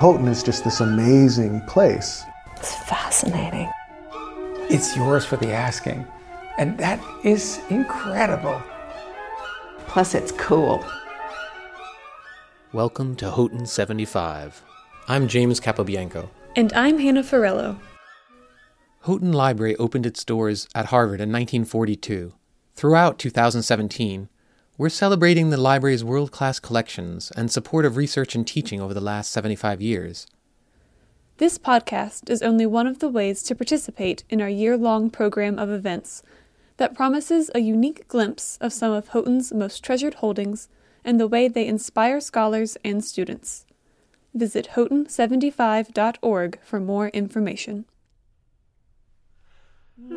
Houghton is just this amazing place. It's fascinating. It's yours for the asking. And that is incredible. Plus, it's cool. Welcome to Houghton 75. I'm James Capobianco. And I'm Hannah Farello. Houghton Library opened its doors at Harvard in 1942. Throughout 2017, we're celebrating the library's world class collections and support of research and teaching over the last 75 years. This podcast is only one of the ways to participate in our year long program of events that promises a unique glimpse of some of Houghton's most treasured holdings and the way they inspire scholars and students. Visit houghton75.org for more information. You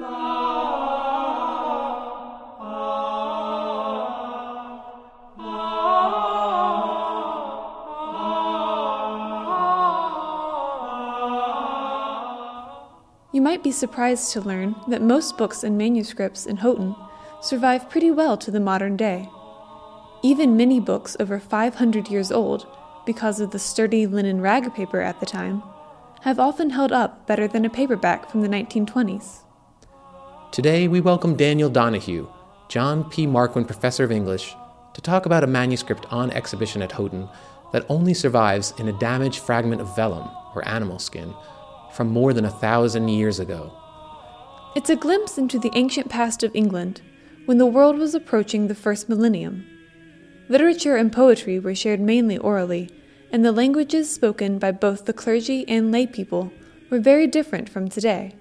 might be surprised to learn that most books and manuscripts in Houghton survive pretty well to the modern day. Even many books over 500 years old, because of the sturdy linen rag paper at the time, have often held up better than a paperback from the 1920s. Today, we welcome Daniel Donoghue, John P. Marquand Professor of English, to talk about a manuscript on exhibition at Houghton that only survives in a damaged fragment of vellum, or animal skin, from more than a thousand years ago. It's a glimpse into the ancient past of England, when the world was approaching the first millennium. Literature and poetry were shared mainly orally, and the languages spoken by both the clergy and lay people were very different from today.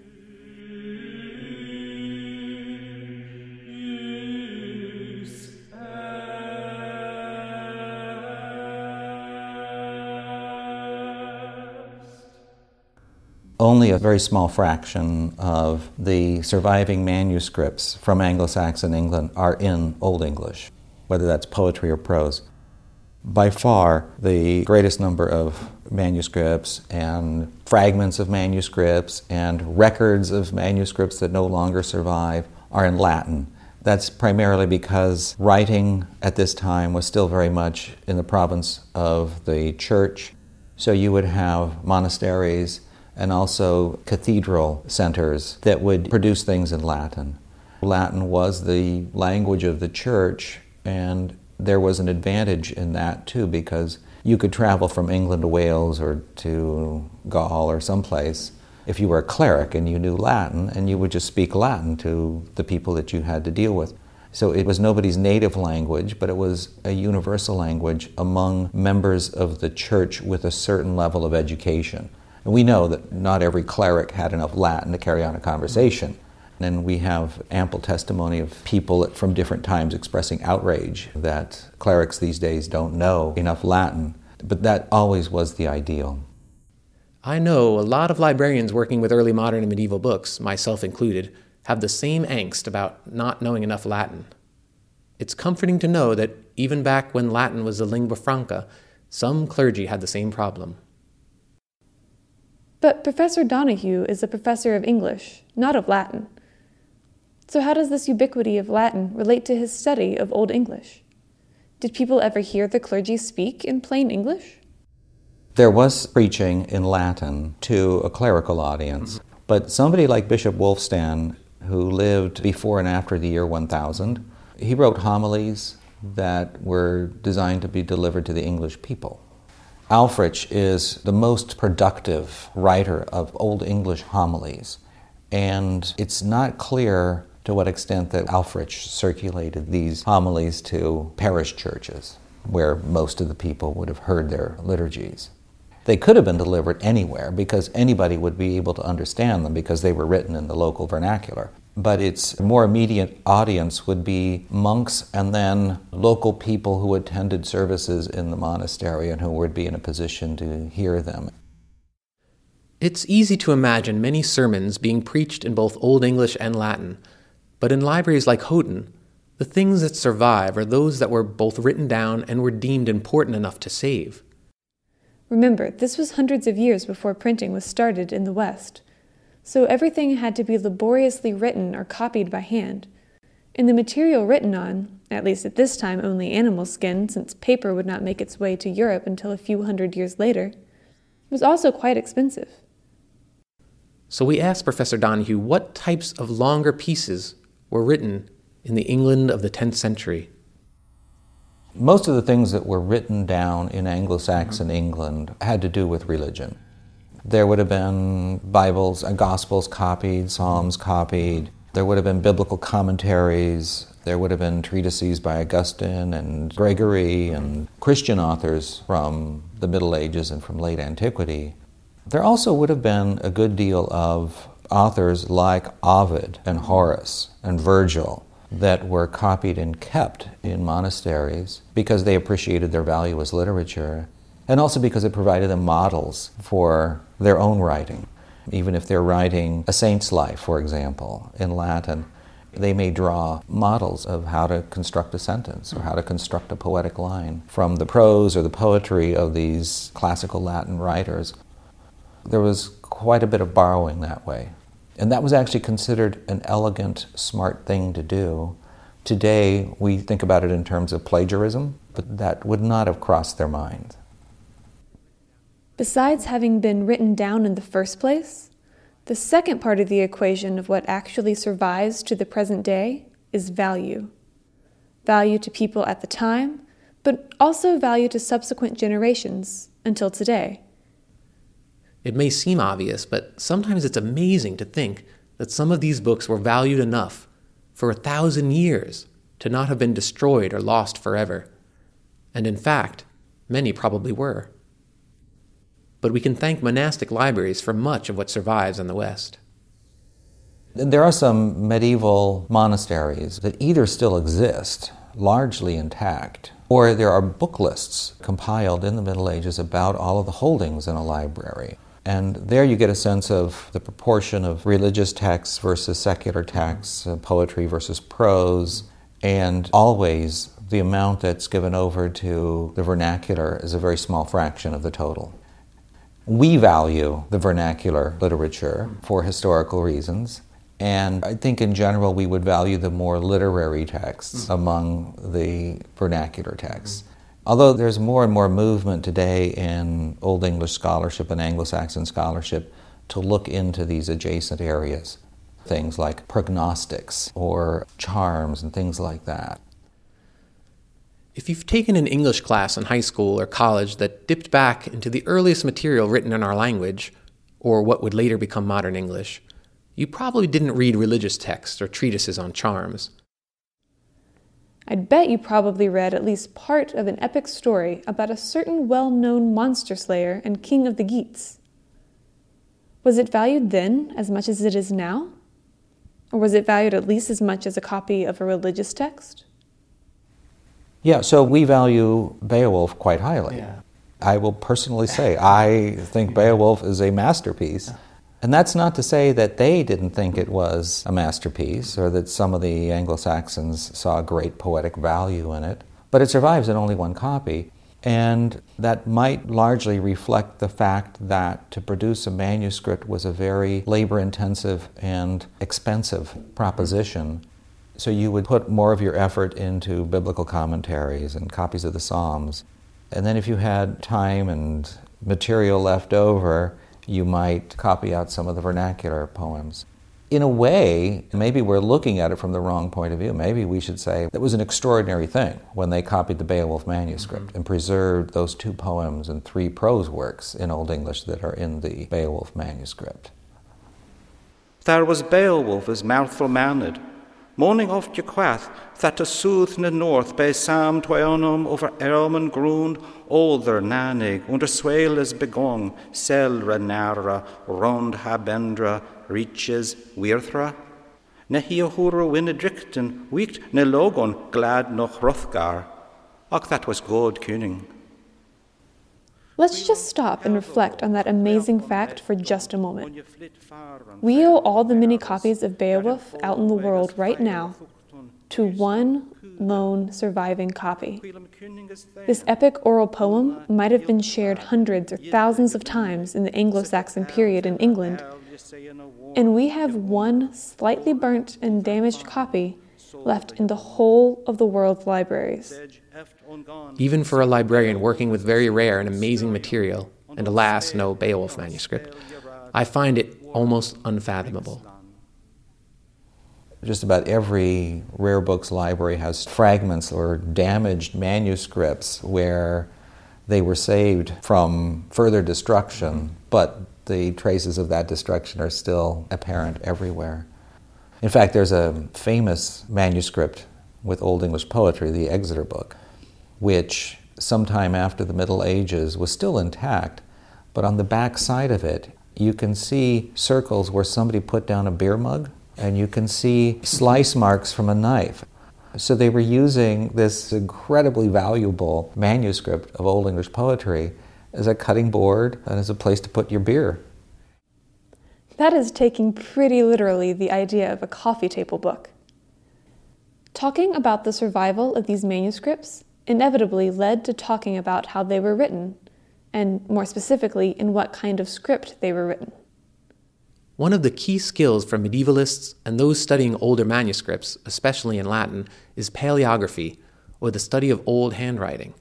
Only a very small fraction of the surviving manuscripts from Anglo Saxon England are in Old English, whether that's poetry or prose. By far, the greatest number of manuscripts and fragments of manuscripts and records of manuscripts that no longer survive are in Latin. That's primarily because writing at this time was still very much in the province of the church. So you would have monasteries and also cathedral centers that would produce things in Latin. Latin was the language of the church, and there was an advantage in that too because you could travel from England to Wales or to Gaul or someplace if you were a cleric and you knew Latin, and you would just speak Latin to the people that you had to deal with. So it was nobody's native language, but it was a universal language among members of the church with a certain level of education. And we know that not every cleric had enough Latin to carry on a conversation. And we have ample testimony of people from different times expressing outrage that clerics these days don't know enough Latin. But that always was the ideal. I know a lot of librarians working with early modern and medieval books, myself included, have the same angst about not knowing enough Latin. It's comforting to know that even back when Latin was the lingua franca, some clergy had the same problem. But Professor Donoghue is a professor of English, not of Latin. So, how does this ubiquity of Latin relate to his study of Old English? Did people ever hear the clergy speak in plain English? There was preaching in Latin to a clerical audience, but somebody like Bishop Wulfstan, who lived before and after the year 1000, he wrote homilies that were designed to be delivered to the English people. Ælfric is the most productive writer of Old English homilies, and it's not clear to what extent that Ælfric circulated these homilies to parish churches, where most of the people would have heard their liturgies. They could have been delivered anywhere because anybody would be able to understand them because they were written in the local vernacular but its more immediate audience would be monks and then local people who attended services in the monastery and who would be in a position to hear them. It's easy to imagine many sermons being preached in both Old English and Latin, but in libraries like Houghton, the things that survive are those that were both written down and were deemed important enough to save. Remember, this was hundreds of years before printing was started in the West so everything had to be laboriously written or copied by hand. And the material written on, at least at this time only animal skin, since paper would not make its way to Europe until a few hundred years later, was also quite expensive. So we asked Professor Donoghue what types of longer pieces were written in the England of the 10th century. Most of the things that were written down in Anglo Saxon mm-hmm. England had to do with religion. There would have been Bibles and Gospels copied, Psalms copied, there would have been biblical commentaries, there would have been treatises by Augustine and Gregory and Christian authors from the Middle Ages and from late antiquity. There also would have been a good deal of authors like Ovid and Horace and Virgil that were copied and kept in monasteries because they appreciated their value as literature, and also because it provided them models for their own writing. Even if they're writing a saint's life, for example, in Latin, they may draw models of how to construct a sentence or how to construct a poetic line from the prose or the poetry of these classical Latin writers. There was quite a bit of borrowing that way. And that was actually considered an elegant, smart thing to do. Today, we think about it in terms of plagiarism, but that would not have crossed their mind. Besides having been written down in the first place, the second part of the equation of what actually survives to the present day is value. Value to people at the time, but also value to subsequent generations until today. It may seem obvious, but sometimes it's amazing to think that some of these books were valued enough for a thousand years to not have been destroyed or lost forever. And in fact, many probably were. But we can thank monastic libraries for much of what survives in the West. There are some medieval monasteries that either still exist, largely intact, or there are book lists compiled in the Middle Ages about all of the holdings in a library. And there you get a sense of the proportion of religious texts versus secular texts, uh, poetry versus prose, and always the amount that's given over to the vernacular is a very small fraction of the total. We value the vernacular literature for historical reasons, and I think in general we would value the more literary texts mm. among the vernacular texts. Although there's more and more movement today in Old English scholarship and Anglo Saxon scholarship to look into these adjacent areas, things like prognostics or charms and things like that. If you've taken an English class in high school or college that dipped back into the earliest material written in our language, or what would later become modern English, you probably didn't read religious texts or treatises on charms. I'd bet you probably read at least part of an epic story about a certain well known monster slayer and king of the Geats. Was it valued then as much as it is now? Or was it valued at least as much as a copy of a religious text? Yeah, so we value Beowulf quite highly. Yeah. I will personally say, I think Beowulf is a masterpiece. And that's not to say that they didn't think it was a masterpiece or that some of the Anglo Saxons saw great poetic value in it, but it survives in only one copy. And that might largely reflect the fact that to produce a manuscript was a very labor intensive and expensive proposition. So you would put more of your effort into biblical commentaries and copies of the Psalms. And then if you had time and material left over, you might copy out some of the vernacular poems. In a way, maybe we're looking at it from the wrong point of view. Maybe we should say it was an extraordinary thing when they copied the Beowulf manuscript mm-hmm. and preserved those two poems and three prose works in Old English that are in the Beowulf manuscript. There was Beowulf as mouthful mannered, Morning oft je quath, that to soothe na north by Sam twaionum over Erman grund, older nanig, under swale is begong, selra nara, rond habendra, reaches wirthra. Na hiahura winna drikten, wiekt na logon glad noch rothgar. Och, that was good kuning. Let's just stop and reflect on that amazing fact for just a moment. We owe all the many copies of Beowulf out in the world right now to one lone surviving copy. This epic oral poem might have been shared hundreds or thousands of times in the Anglo Saxon period in England, and we have one slightly burnt and damaged copy left in the whole of the world's libraries. Even for a librarian working with very rare and amazing material, and alas, no Beowulf manuscript, I find it almost unfathomable. Just about every rare books library has fragments or damaged manuscripts where they were saved from further destruction, mm-hmm. but the traces of that destruction are still apparent everywhere. In fact, there's a famous manuscript with Old English poetry, the Exeter Book, which sometime after the Middle Ages was still intact, but on the back side of it, you can see circles where somebody put down a beer mug and you can see slice marks from a knife. So they were using this incredibly valuable manuscript of Old English poetry as a cutting board and as a place to put your beer. That is taking pretty literally the idea of a coffee table book. Talking about the survival of these manuscripts inevitably led to talking about how they were written, and more specifically, in what kind of script they were written. One of the key skills for medievalists and those studying older manuscripts, especially in Latin, is paleography, or the study of old handwriting.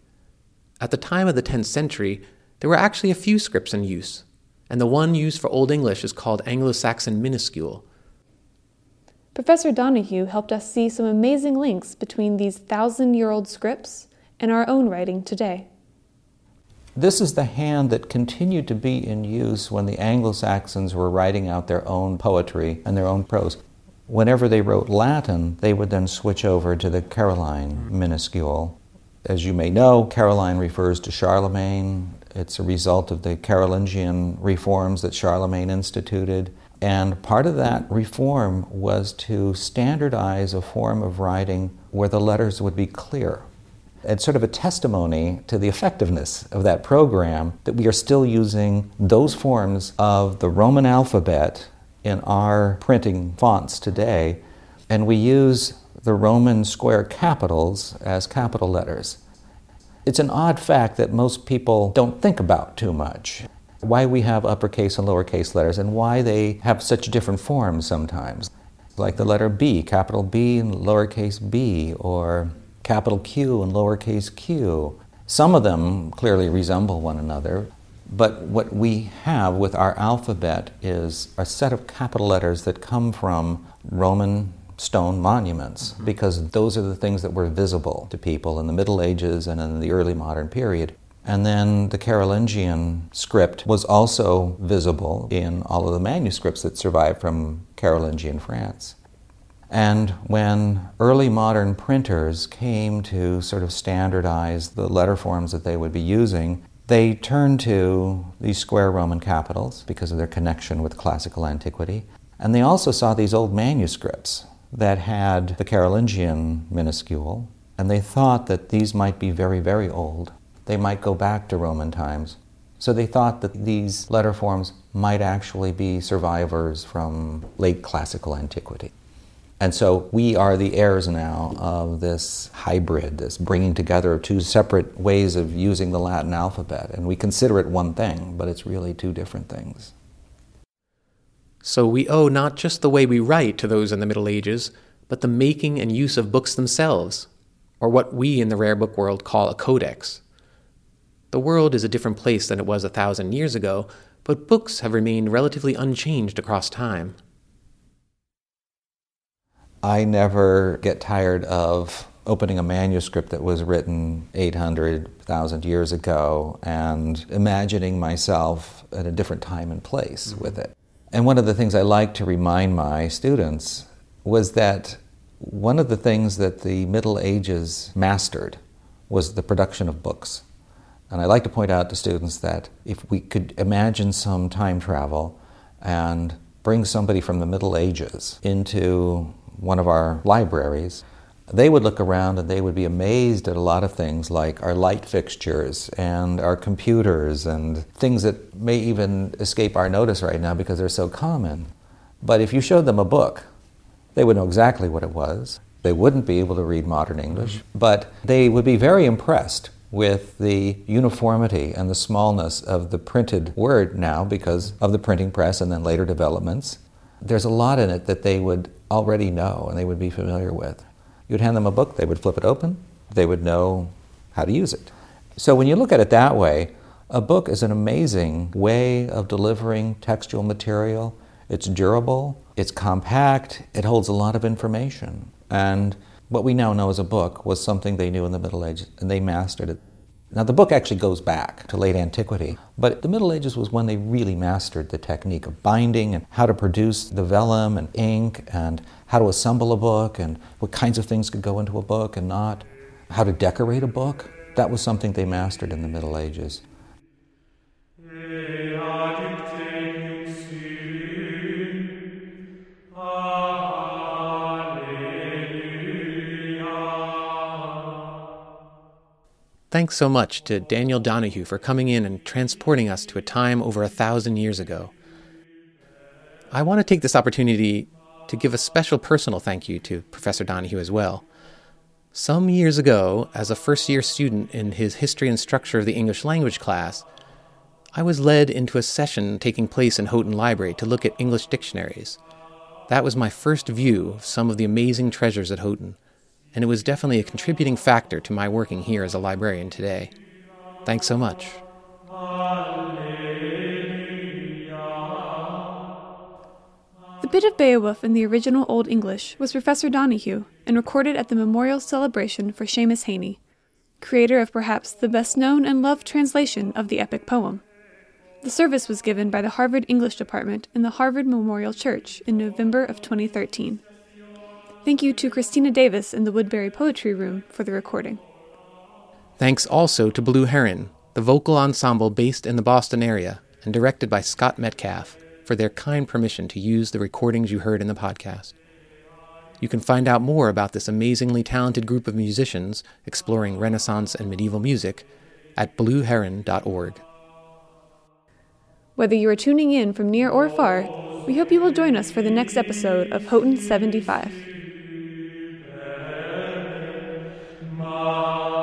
At the time of the 10th century, there were actually a few scripts in use, and the one used for Old English is called Anglo Saxon Minuscule. Professor Donoghue helped us see some amazing links between these thousand year old scripts and our own writing today. This is the hand that continued to be in use when the Anglo Saxons were writing out their own poetry and their own prose. Whenever they wrote Latin, they would then switch over to the Caroline mm-hmm. minuscule. As you may know, Caroline refers to Charlemagne. It's a result of the Carolingian reforms that Charlemagne instituted. And part of that reform was to standardize a form of writing where the letters would be clear. It's sort of a testimony to the effectiveness of that program that we are still using those forms of the Roman alphabet in our printing fonts today, and we use the Roman square capitals as capital letters. It's an odd fact that most people don't think about too much. Why we have uppercase and lowercase letters and why they have such different forms sometimes. Like the letter B, capital B and lowercase b, or capital Q and lowercase q. Some of them clearly resemble one another, but what we have with our alphabet is a set of capital letters that come from Roman stone monuments, mm-hmm. because those are the things that were visible to people in the Middle Ages and in the early modern period. And then the Carolingian script was also visible in all of the manuscripts that survived from Carolingian France. And when early modern printers came to sort of standardize the letter forms that they would be using, they turned to these square Roman capitals because of their connection with classical antiquity. And they also saw these old manuscripts that had the Carolingian minuscule, and they thought that these might be very, very old. They might go back to Roman times. So they thought that these letter forms might actually be survivors from late classical antiquity. And so we are the heirs now of this hybrid, this bringing together of two separate ways of using the Latin alphabet. And we consider it one thing, but it's really two different things. So we owe not just the way we write to those in the Middle Ages, but the making and use of books themselves, or what we in the rare book world call a codex. The world is a different place than it was a thousand years ago, but books have remained relatively unchanged across time. I never get tired of opening a manuscript that was written 800,000 years ago and imagining myself at a different time and place mm-hmm. with it. And one of the things I like to remind my students was that one of the things that the Middle Ages mastered was the production of books. And I like to point out to students that if we could imagine some time travel and bring somebody from the Middle Ages into one of our libraries, they would look around and they would be amazed at a lot of things like our light fixtures and our computers and things that may even escape our notice right now because they're so common. But if you showed them a book, they would know exactly what it was. They wouldn't be able to read modern English, mm-hmm. but they would be very impressed with the uniformity and the smallness of the printed word now because of the printing press and then later developments. There's a lot in it that they would already know and they would be familiar with. You'd hand them a book, they would flip it open, they would know how to use it. So when you look at it that way, A book is an amazing way of delivering textual material. It's durable, it's compact, it holds a lot of information. And what we now know as a book was something they knew in the Middle Ages, and they mastered it. Now, the book actually goes back to late antiquity, but the Middle Ages was when they really mastered the technique of binding and how to produce the vellum and ink and how to assemble a book and what kinds of things could go into a book and not, how to decorate a book. That was something they mastered in the Middle Ages. Thanks so much to Daniel Donoghue for coming in and transporting us to a time over a thousand years ago. I want to take this opportunity to give a special personal thank you to Professor Donoghue as well. Some years ago, as a first year student in his History and Structure of the English Language class, I was led into a session taking place in Houghton Library to look at English dictionaries. That was my first view of some of the amazing treasures at Houghton and it was definitely a contributing factor to my working here as a librarian today. Thanks so much. The bit of Beowulf in the original Old English was Professor Donoghue and recorded at the memorial celebration for Seamus Haney, creator of perhaps the best known and loved translation of the epic poem. The service was given by the Harvard English Department in the Harvard Memorial Church in November of 2013. Thank you to Christina Davis in the Woodbury Poetry Room for the recording. Thanks also to Blue Heron, the vocal ensemble based in the Boston area and directed by Scott Metcalf, for their kind permission to use the recordings you heard in the podcast. You can find out more about this amazingly talented group of musicians exploring Renaissance and medieval music at blueheron.org. Whether you are tuning in from near or far, we hope you will join us for the next episode of Houghton 75. Amen.